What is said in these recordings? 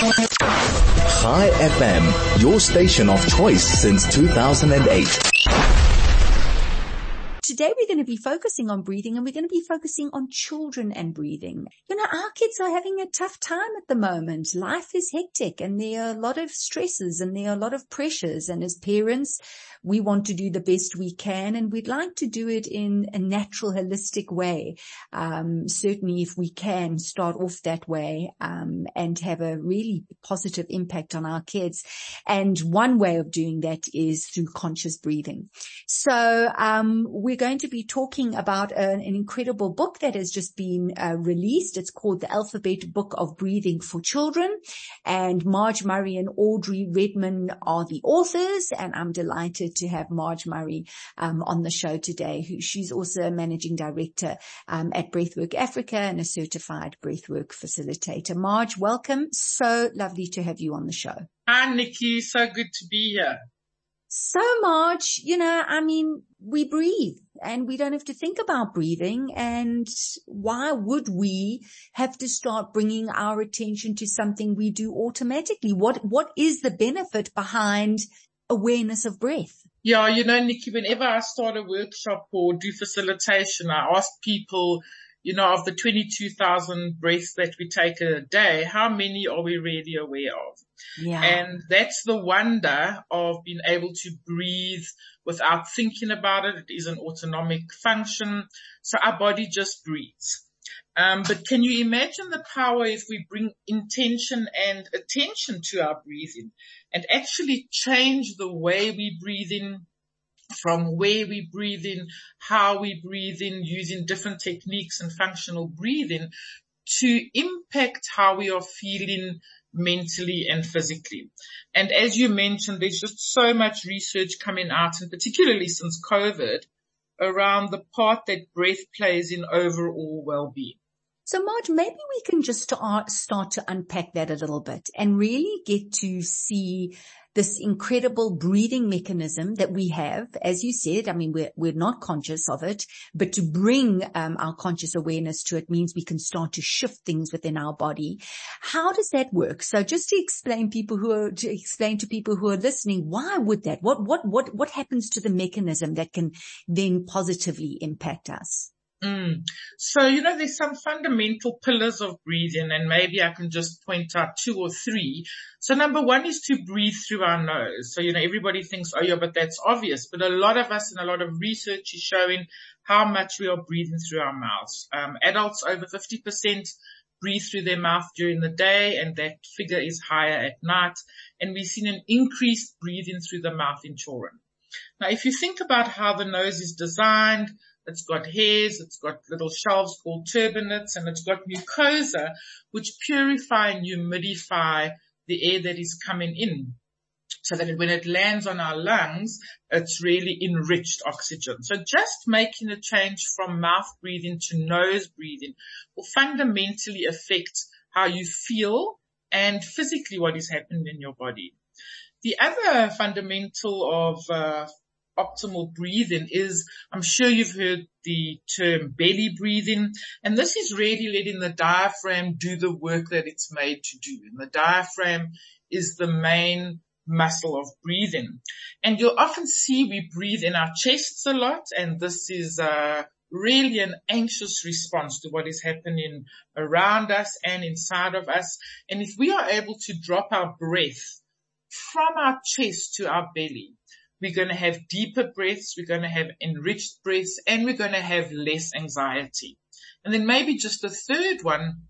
Chai FM, your station of choice since 2008 today we're going to be focusing on breathing and we're going to be focusing on children and breathing. You know, our kids are having a tough time at the moment. Life is hectic and there are a lot of stresses and there are a lot of pressures. And as parents, we want to do the best we can and we'd like to do it in a natural, holistic way. Um, certainly if we can start off that way, um, and have a really positive impact on our kids. And one way of doing that is through conscious breathing. So, um, we're going to be talking about an, an incredible book that has just been uh, released. It's called the Alphabet Book of Breathing for Children and Marj Murray and Audrey Redman are the authors and I'm delighted to have Marj Murray um, on the show today. Who she's also a managing director um, at Breathwork Africa and a certified breathwork facilitator. Marj, welcome. So lovely to have you on the show. Hi, Nikki. So good to be here. So Marj, you know, I mean, we breathe and we don't have to think about breathing. And why would we have to start bringing our attention to something we do automatically? What, what is the benefit behind awareness of breath? Yeah, you know, Nikki, whenever I start a workshop or do facilitation, I ask people, you know, of the 22,000 breaths that we take a day, how many are we really aware of? Yeah. And that's the wonder of being able to breathe without thinking about it. It is an autonomic function. So our body just breathes. Um, but can you imagine the power if we bring intention and attention to our breathing and actually change the way we breathe in from where we breathe in, how we breathe in using different techniques and functional breathing to impact how we are feeling mentally and physically. And as you mentioned, there's just so much research coming out and particularly since COVID around the part that breath plays in overall well-being. So Marj, maybe we can just start to unpack that a little bit and really get to see this incredible breathing mechanism that we have. As you said, I mean, we're, we're not conscious of it, but to bring um, our conscious awareness to it means we can start to shift things within our body. How does that work? So just to explain people who are, to explain to people who are listening, why would that? What, what, what, what happens to the mechanism that can then positively impact us? Mm. So, you know, there's some fundamental pillars of breathing and maybe I can just point out two or three. So number one is to breathe through our nose. So, you know, everybody thinks, oh yeah, but that's obvious. But a lot of us and a lot of research is showing how much we are breathing through our mouths. Um, adults over 50% breathe through their mouth during the day and that figure is higher at night. And we've seen an increased breathing through the mouth in children. Now, if you think about how the nose is designed, it's got hairs, it's got little shelves called turbinates, and it's got mucosa, which purify and humidify the air that is coming in. So that when it lands on our lungs, it's really enriched oxygen. So just making a change from mouth breathing to nose breathing will fundamentally affect how you feel and physically what is happening in your body. The other fundamental of uh, optimal breathing is, I'm sure you've heard the term belly breathing, and this is really letting the diaphragm do the work that it's made to do. And the diaphragm is the main muscle of breathing. And you'll often see we breathe in our chests a lot, and this is uh, really an anxious response to what is happening around us and inside of us. And if we are able to drop our breath from our chest to our belly, we're going to have deeper breaths. We're going to have enriched breaths and we're going to have less anxiety. And then maybe just the third one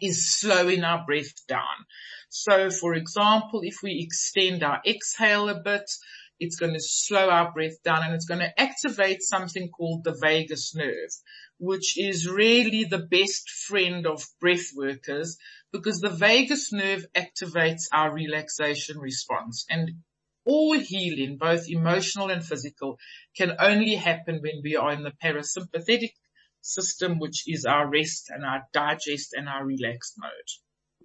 is slowing our breath down. So for example, if we extend our exhale a bit, it's going to slow our breath down and it's going to activate something called the vagus nerve, which is really the best friend of breath workers because the vagus nerve activates our relaxation response. And all healing, both emotional and physical, can only happen when we are in the parasympathetic system, which is our rest and our digest and our relaxed mode.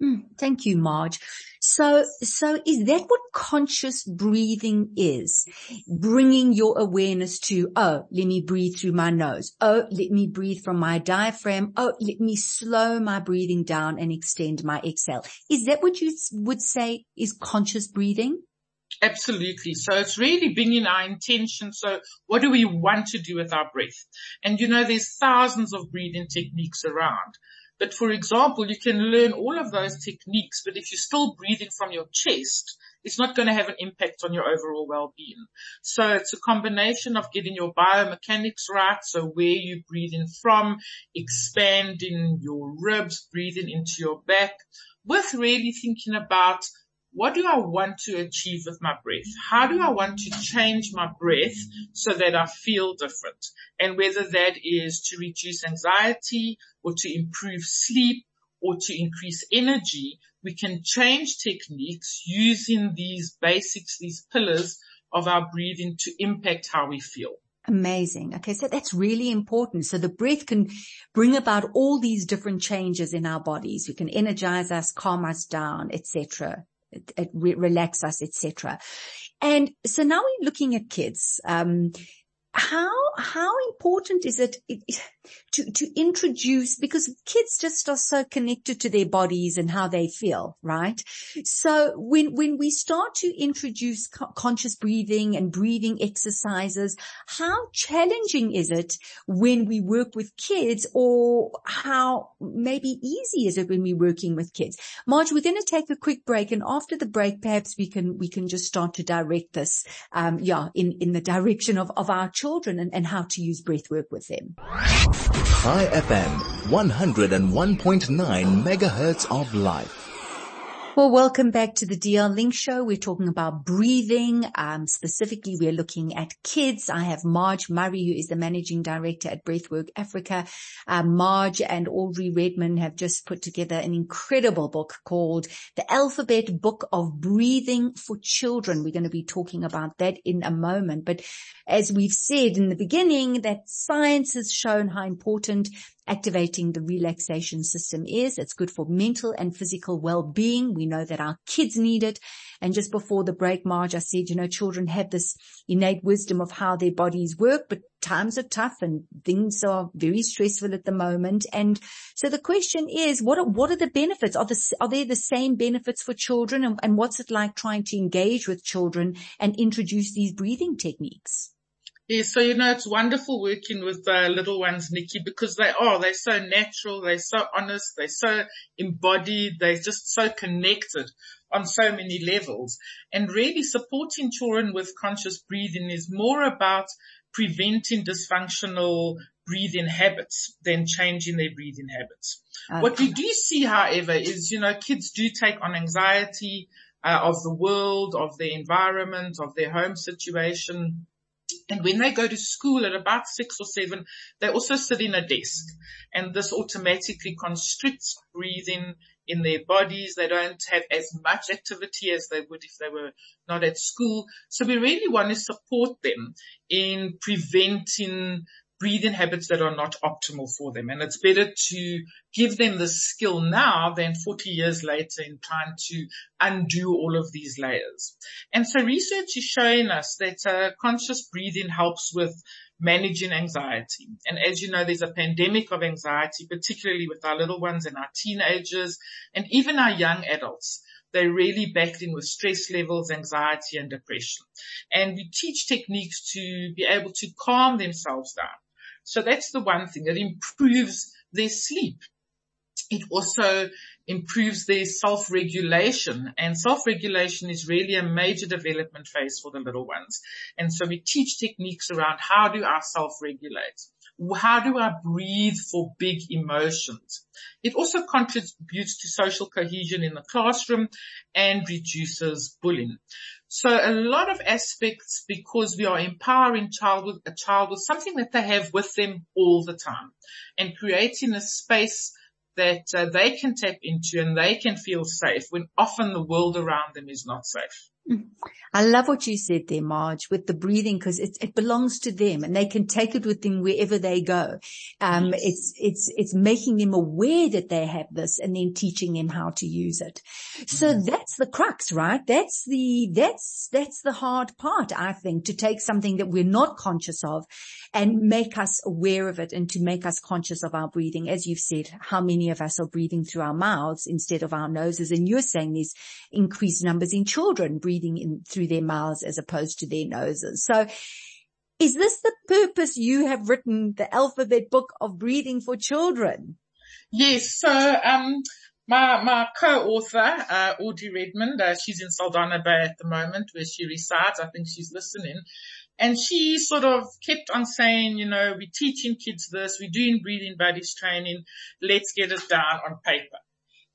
Mm, thank you, Marj. So, so is that what conscious breathing is? Bringing your awareness to, oh, let me breathe through my nose. Oh, let me breathe from my diaphragm. Oh, let me slow my breathing down and extend my exhale. Is that what you would say is conscious breathing? Absolutely. So it's really bringing our intention. So what do we want to do with our breath? And you know, there's thousands of breathing techniques around. But for example, you can learn all of those techniques, but if you're still breathing from your chest, it's not going to have an impact on your overall well-being. So it's a combination of getting your biomechanics right. So where you're breathing from, expanding your ribs, breathing into your back with really thinking about what do I want to achieve with my breath? How do I want to change my breath so that I feel different? And whether that is to reduce anxiety or to improve sleep or to increase energy, we can change techniques using these basics, these pillars of our breathing to impact how we feel. Amazing. Okay. So that's really important. So the breath can bring about all these different changes in our bodies. We can energize us, calm us down, etc it, re- relax us, etc. And so now we're looking at kids. Um, how how important is it, to to introduce because kids just are so connected to their bodies and how they feel right? So when when we start to introduce co- conscious breathing and breathing exercises how challenging is it when we work with kids or how maybe easy is it when we're working with kids? Marj we're going to take a quick break and after the break perhaps we can we can just start to direct this um yeah in in the direction of of our children children and, and how to use breath work with them. Chai FM, 101.9 megahertz of life. Well, welcome back to the DL Link Show. We're talking about breathing. Um, specifically, we're looking at kids. I have Marj Murray, who is the managing director at Breathwork Africa. Um, Marj and Audrey Redman have just put together an incredible book called The Alphabet Book of Breathing for Children. We're going to be talking about that in a moment. But as we've said in the beginning, that science has shown how important activating the relaxation system is. It's good for mental and physical well-being. We know that our kids need it. And just before the break, Marj, I said, you know, children have this innate wisdom of how their bodies work, but times are tough and things are very stressful at the moment. And so the question is, what are, what are the benefits? Are, the, are there the same benefits for children? And, and what's it like trying to engage with children and introduce these breathing techniques? Yes, so you know it's wonderful working with the little ones, Nikki, because they are they're so natural, they're so honest, they're so embodied, they're just so connected on so many levels. And really supporting children with conscious breathing is more about preventing dysfunctional breathing habits than changing their breathing habits. Okay. What we do see, however, is you know kids do take on anxiety uh, of the world, of their environment, of their home situation and when they go to school at about six or seven, they also sit in a desk and this automatically constricts breathing in their bodies. They don't have as much activity as they would if they were not at school. So we really want to support them in preventing breathing habits that are not optimal for them. And it's better to give them the skill now than 40 years later in trying to undo all of these layers. And so research is showing us that uh, conscious breathing helps with managing anxiety. And as you know, there's a pandemic of anxiety, particularly with our little ones and our teenagers and even our young adults they're really battling with stress levels, anxiety and depression. And we teach techniques to be able to calm themselves down. So that's the one thing. It improves their sleep. It also improves their self-regulation and self-regulation is really a major development phase for the little ones. And so we teach techniques around how do I self-regulate? How do I breathe for big emotions? It also contributes to social cohesion in the classroom and reduces bullying. So a lot of aspects because we are empowering child with, a child with something that they have with them all the time and creating a space that uh, they can tap into and they can feel safe when often the world around them is not safe. I love what you said there, Marj, with the breathing, because it, it belongs to them and they can take it with them wherever they go. Um, yes. it's, it's, it's making them aware that they have this and then teaching them how to use it. So mm-hmm. that's the crux, right? That's the, that's, that's the hard part, I think, to take something that we're not conscious of and make us aware of it and to make us conscious of our breathing. As you've said, how many of us are breathing through our mouths instead of our noses? And you're saying these increased numbers in children breathing in through their mouths as opposed to their noses. So is this the purpose you have written the alphabet book of breathing for children? Yes. So, um, my, my co-author, uh, Audrey Redmond, uh, she's in Saldanha Bay at the moment where she resides. I think she's listening. And she sort of kept on saying, you know, we're teaching kids this, we're doing breathing buddies training, let's get it down on paper.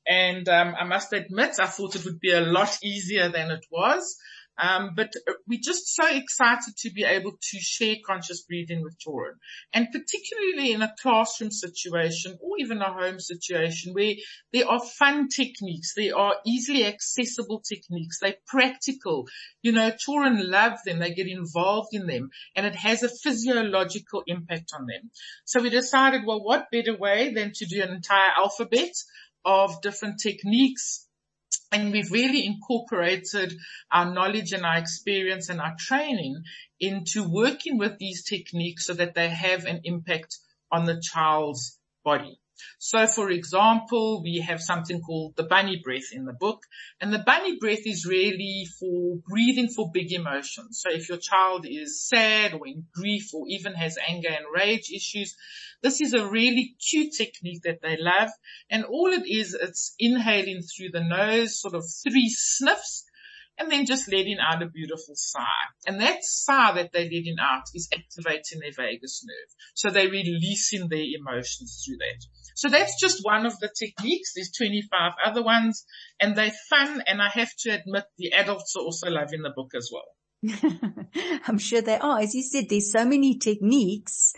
And um, I must admit, I thought it would be a lot easier than it was. Um, but uh, we're just so excited to be able to share conscious breathing with children and particularly in a classroom situation or even a home situation where there are fun techniques, there are easily accessible techniques, they're practical. You know, children love them, they get involved in them and it has a physiological impact on them. So we decided, well, what better way than to do an entire alphabet of different techniques and we've really incorporated our knowledge and our experience and our training into working with these techniques so that they have an impact on the child's body. So for example, we have something called the bunny breath in the book and the bunny breath is really for breathing for big emotions. So if your child is sad or in grief or even has anger and rage issues, this is a really cute technique that they love. And all it is, it's inhaling through the nose, sort of three sniffs and then just letting out a beautiful sigh. And that sigh that they're letting out is activating their vagus nerve. So they're releasing their emotions through that. So that's just one of the techniques. There's 25 other ones and they're fun. And I have to admit the adults are also loving the book as well. I'm sure they are. As you said, there's so many techniques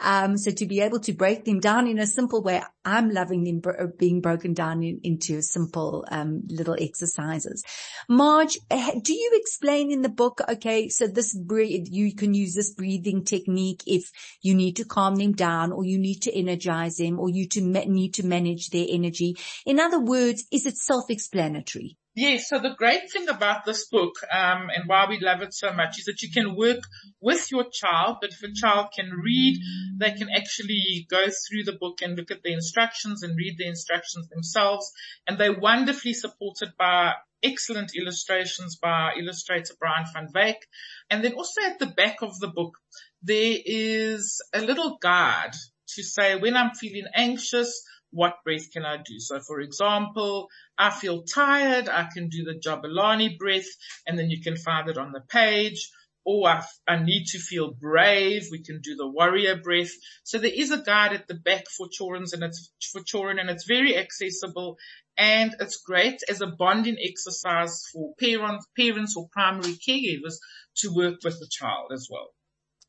um, so to be able to break them down in a simple way, I'm loving them bro- being broken down in, into simple, um, little exercises. Marj, do you explain in the book, okay, so this breathe, you can use this breathing technique if you need to calm them down or you need to energize them or you to ma- need to manage their energy. In other words, is it self-explanatory? Yes, so the great thing about this book, um, and why we love it so much is that you can work with your child, but if a child can read, they can actually go through the book and look at the instructions and read the instructions themselves. And they're wonderfully supported by excellent illustrations by illustrator Brian van Wyk. And then also at the back of the book, there is a little guide to say when I'm feeling anxious, what breath can I do? So for example, I feel tired. I can do the Jabulani breath and then you can find it on the page. Or I, I need to feel brave. We can do the warrior breath. So there is a guide at the back for children and it's for children and it's very accessible and it's great as a bonding exercise for parents, parents or primary caregivers to work with the child as well.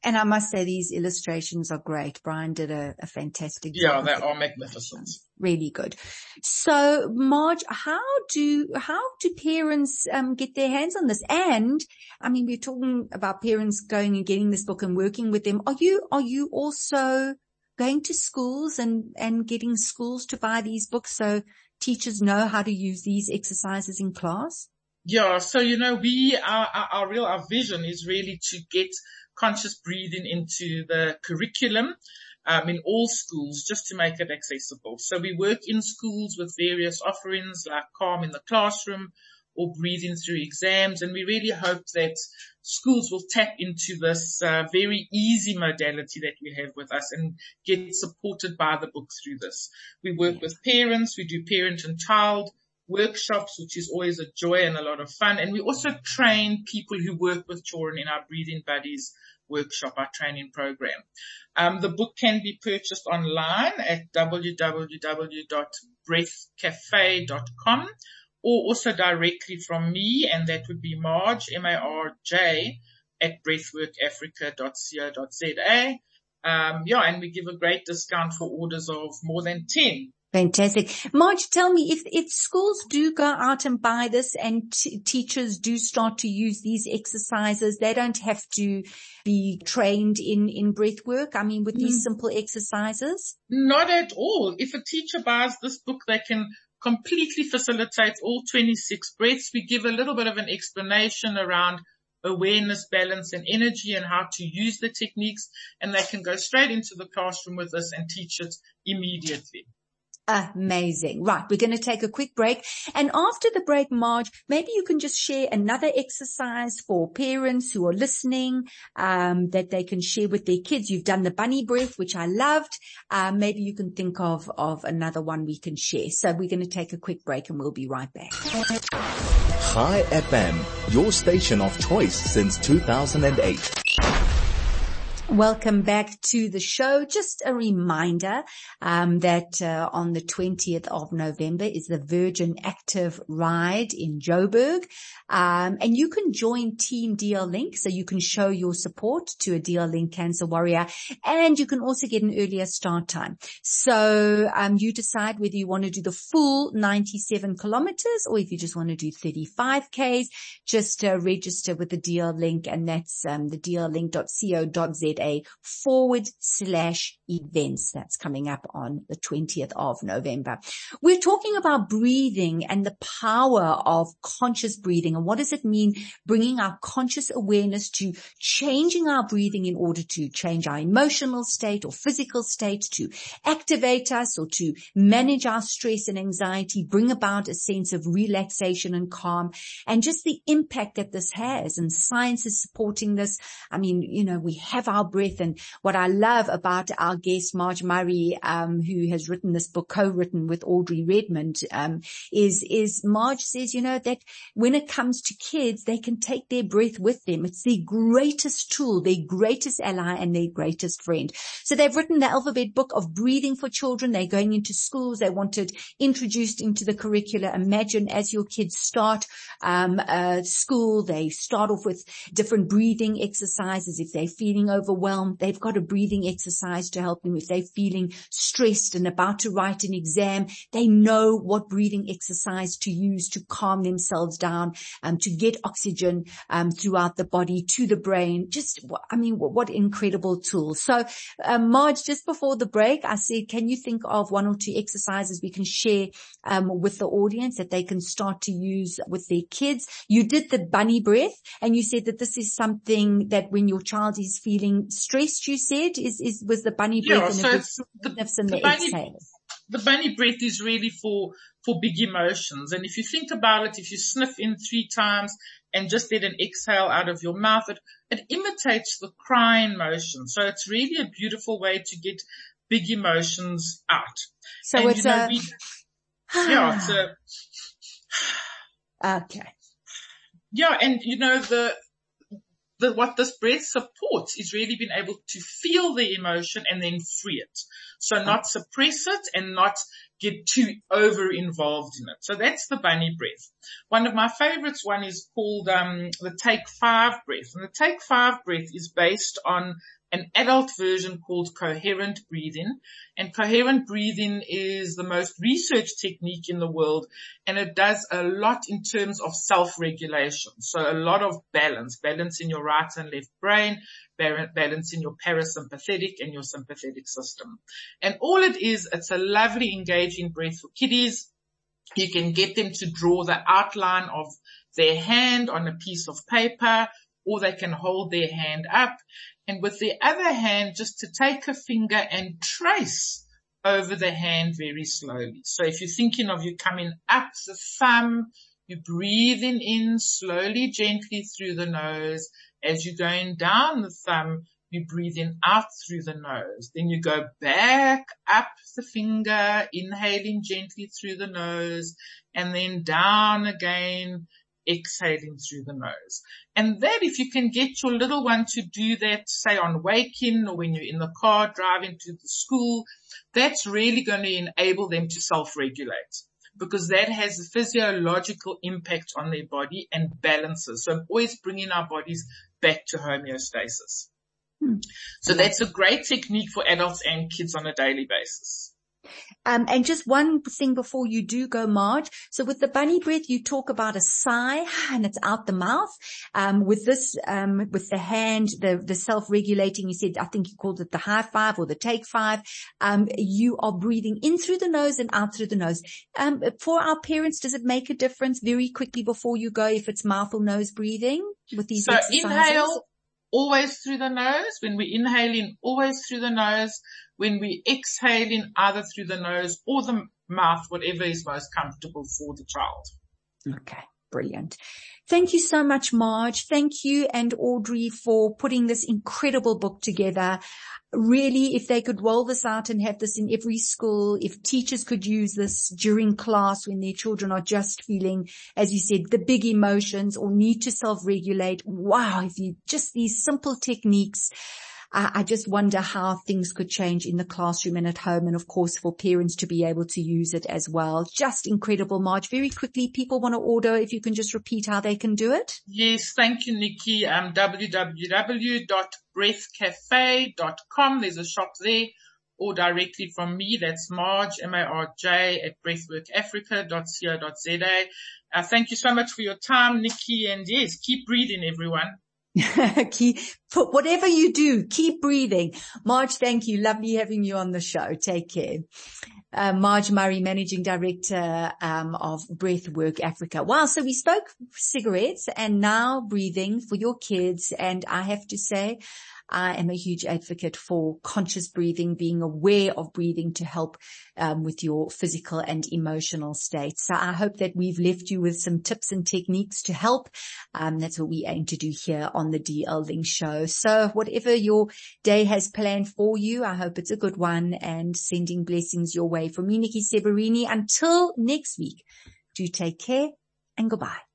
And I must say these illustrations are great. Brian did a, a fantastic job. Yeah, they are magnificent. Really good. So Marj, how do, how do parents, um, get their hands on this? And I mean, we're talking about parents going and getting this book and working with them. Are you, are you also going to schools and, and getting schools to buy these books so teachers know how to use these exercises in class? Yeah. So, you know, we, our, our, our real, our vision is really to get conscious breathing into the curriculum um, in all schools just to make it accessible. So we work in schools with various offerings like calm in the classroom or breathing through exams. And we really hope that schools will tap into this uh, very easy modality that we have with us and get supported by the book through this. We work with parents. We do parent and child workshops, which is always a joy and a lot of fun. And we also train people who work with children in our breathing buddies workshop, our training program. Um, the book can be purchased online at www.breathcafe.com or also directly from me, and that would be Marj, M-A-R-J, at breathworkafrica.co.za. Um, yeah, and we give a great discount for orders of more than 10 Fantastic. Marj, tell me if, if schools do go out and buy this and t- teachers do start to use these exercises, they don't have to be trained in, in breath work. I mean, with these mm. simple exercises? Not at all. If a teacher buys this book, they can completely facilitate all 26 breaths. We give a little bit of an explanation around awareness, balance and energy and how to use the techniques and they can go straight into the classroom with us and teach it immediately. Amazing. Right. We're going to take a quick break. And after the break, Marj, maybe you can just share another exercise for parents who are listening, um, that they can share with their kids. You've done the bunny breath, which I loved. Um, maybe you can think of, of another one we can share. So we're going to take a quick break and we'll be right back. Chai FM, your station of choice since 2008. Welcome back to the show. Just a reminder um, that uh, on the 20th of November is the Virgin Active Ride in Joburg. Um, and you can join Team DL Link so you can show your support to a DL Link cancer warrior and you can also get an earlier start time. So um, you decide whether you want to do the full 97 kilometers or if you just want to do 35 Ks, just uh, register with the DL Link and that's um, the dllink.co.za forward slash events. That's coming up on the 20th of November. We're talking about breathing and the power of conscious breathing. And what does it mean bringing our conscious awareness to changing our breathing in order to change our emotional state or physical state, to activate us or to manage our stress and anxiety, bring about a sense of relaxation and calm and just the impact that this has. And science is supporting this. I mean, you know, we have our breath. And what I love about our guest, Marj Murray, um, who has written this book, co-written with Audrey Redmond, um, is, is Marj says, you know, that when it comes to kids, they can take their breath with them. It's their greatest tool, their greatest ally and their greatest friend. So they've written the alphabet book of breathing for children. They're going into schools. They want it introduced into the curricula. Imagine as your kids start, um, uh, school, they start off with different breathing exercises. If they're feeling over overwhelmed, they've got a breathing exercise to help them. If they're feeling stressed and about to write an exam, they know what breathing exercise to use to calm themselves down, um, to get oxygen, um, throughout the body to the brain. Just, I mean, what, what incredible tools. So, um, Marj, just before the break, I said, can you think of one or two exercises we can share, um, with the audience that they can start to use with their kids? You did the bunny breath and you said that this is something that when your child is feeling stressed, you said, is, is, was the bunny breath yeah, and so the, the, the, bunny, the bunny breath is really for, for big emotions. And if you think about it, if you sniff in three times and just let an exhale out of your mouth, it, it imitates the crying motion. So it's really a beautiful way to get big emotions out. So and, it's you know, a, we, yeah, it's a, okay. Yeah. And you know, the, the, what this breath supports is really being able to feel the emotion and then free it. So not suppress it and not get too over involved in it. So that's the bunny breath. One of my favorites one is called um, the take five breath. And the take five breath is based on an adult version called coherent breathing. And coherent breathing is the most researched technique in the world and it does a lot in terms of self-regulation. So a lot of balance, balance in your right and left brain, balance in your parasympathetic and your sympathetic system. And all it is, it's a lovely engaging breath for kiddies. You can get them to draw the outline of their hand on a piece of paper or they can hold their hand up and with the other hand just to take a finger and trace over the hand very slowly. So if you're thinking of you coming up the thumb, you're breathing in slowly, gently through the nose. As you're going down the thumb, you're breathing out through the nose. Then you go back up the finger, inhaling gently through the nose and then down again exhaling through the nose. And that if you can get your little one to do that, say on waking or when you're in the car driving to the school, that's really going to enable them to self-regulate because that has a physiological impact on their body and balances. So always bringing our bodies back to homeostasis. Hmm. So that's a great technique for adults and kids on a daily basis. Um, and just one thing before you do go, Marj. So with the bunny breath, you talk about a sigh and it's out the mouth. Um, with this, um, with the hand, the, the self-regulating, you said, I think you called it the high five or the take five. Um, you are breathing in through the nose and out through the nose. Um, for our parents, does it make a difference very quickly before you go if it's mouth or nose breathing with these So exercises? inhale always through the nose. When we inhale in, always through the nose. When we exhale in, either through the nose or the mouth, whatever is most comfortable for the child. Okay, brilliant. Thank you so much, Marj. Thank you and Audrey for putting this incredible book together. Really, if they could roll this out and have this in every school, if teachers could use this during class when their children are just feeling, as you said, the big emotions or need to self-regulate. Wow, if you just these simple techniques, I, I just wonder how things could change in the classroom and at home. And of course, for parents to be able to use it as well. Just incredible, Marj. Very quickly, people want to order. If you can just repeat how they can do it. Yes, thank you, Nikki. Um, www.breathcafe.com. There's a shop there or directly from me. That's Marj, M-A-R-J at breathworkafrica.co.za. Uh, thank you so much for your time, Nikki. And yes, keep breathing, everyone. keep, whatever you do, keep breathing. Marj, thank you. Lovely having you on the show. Take care. Uh, Marj Murray, Managing Director um, of Breathwork Africa. Wow, so we spoke cigarettes and now breathing for your kids. And I have to say, I am a huge advocate for conscious breathing, being aware of breathing to help um, with your physical and emotional state. So I hope that we've left you with some tips and techniques to help. Um, that's what we aim to do here on the DL Link show. So whatever your day has planned for you, I hope it's a good one and sending blessings your way. From me, Nikki Severini, until next week, do take care and goodbye.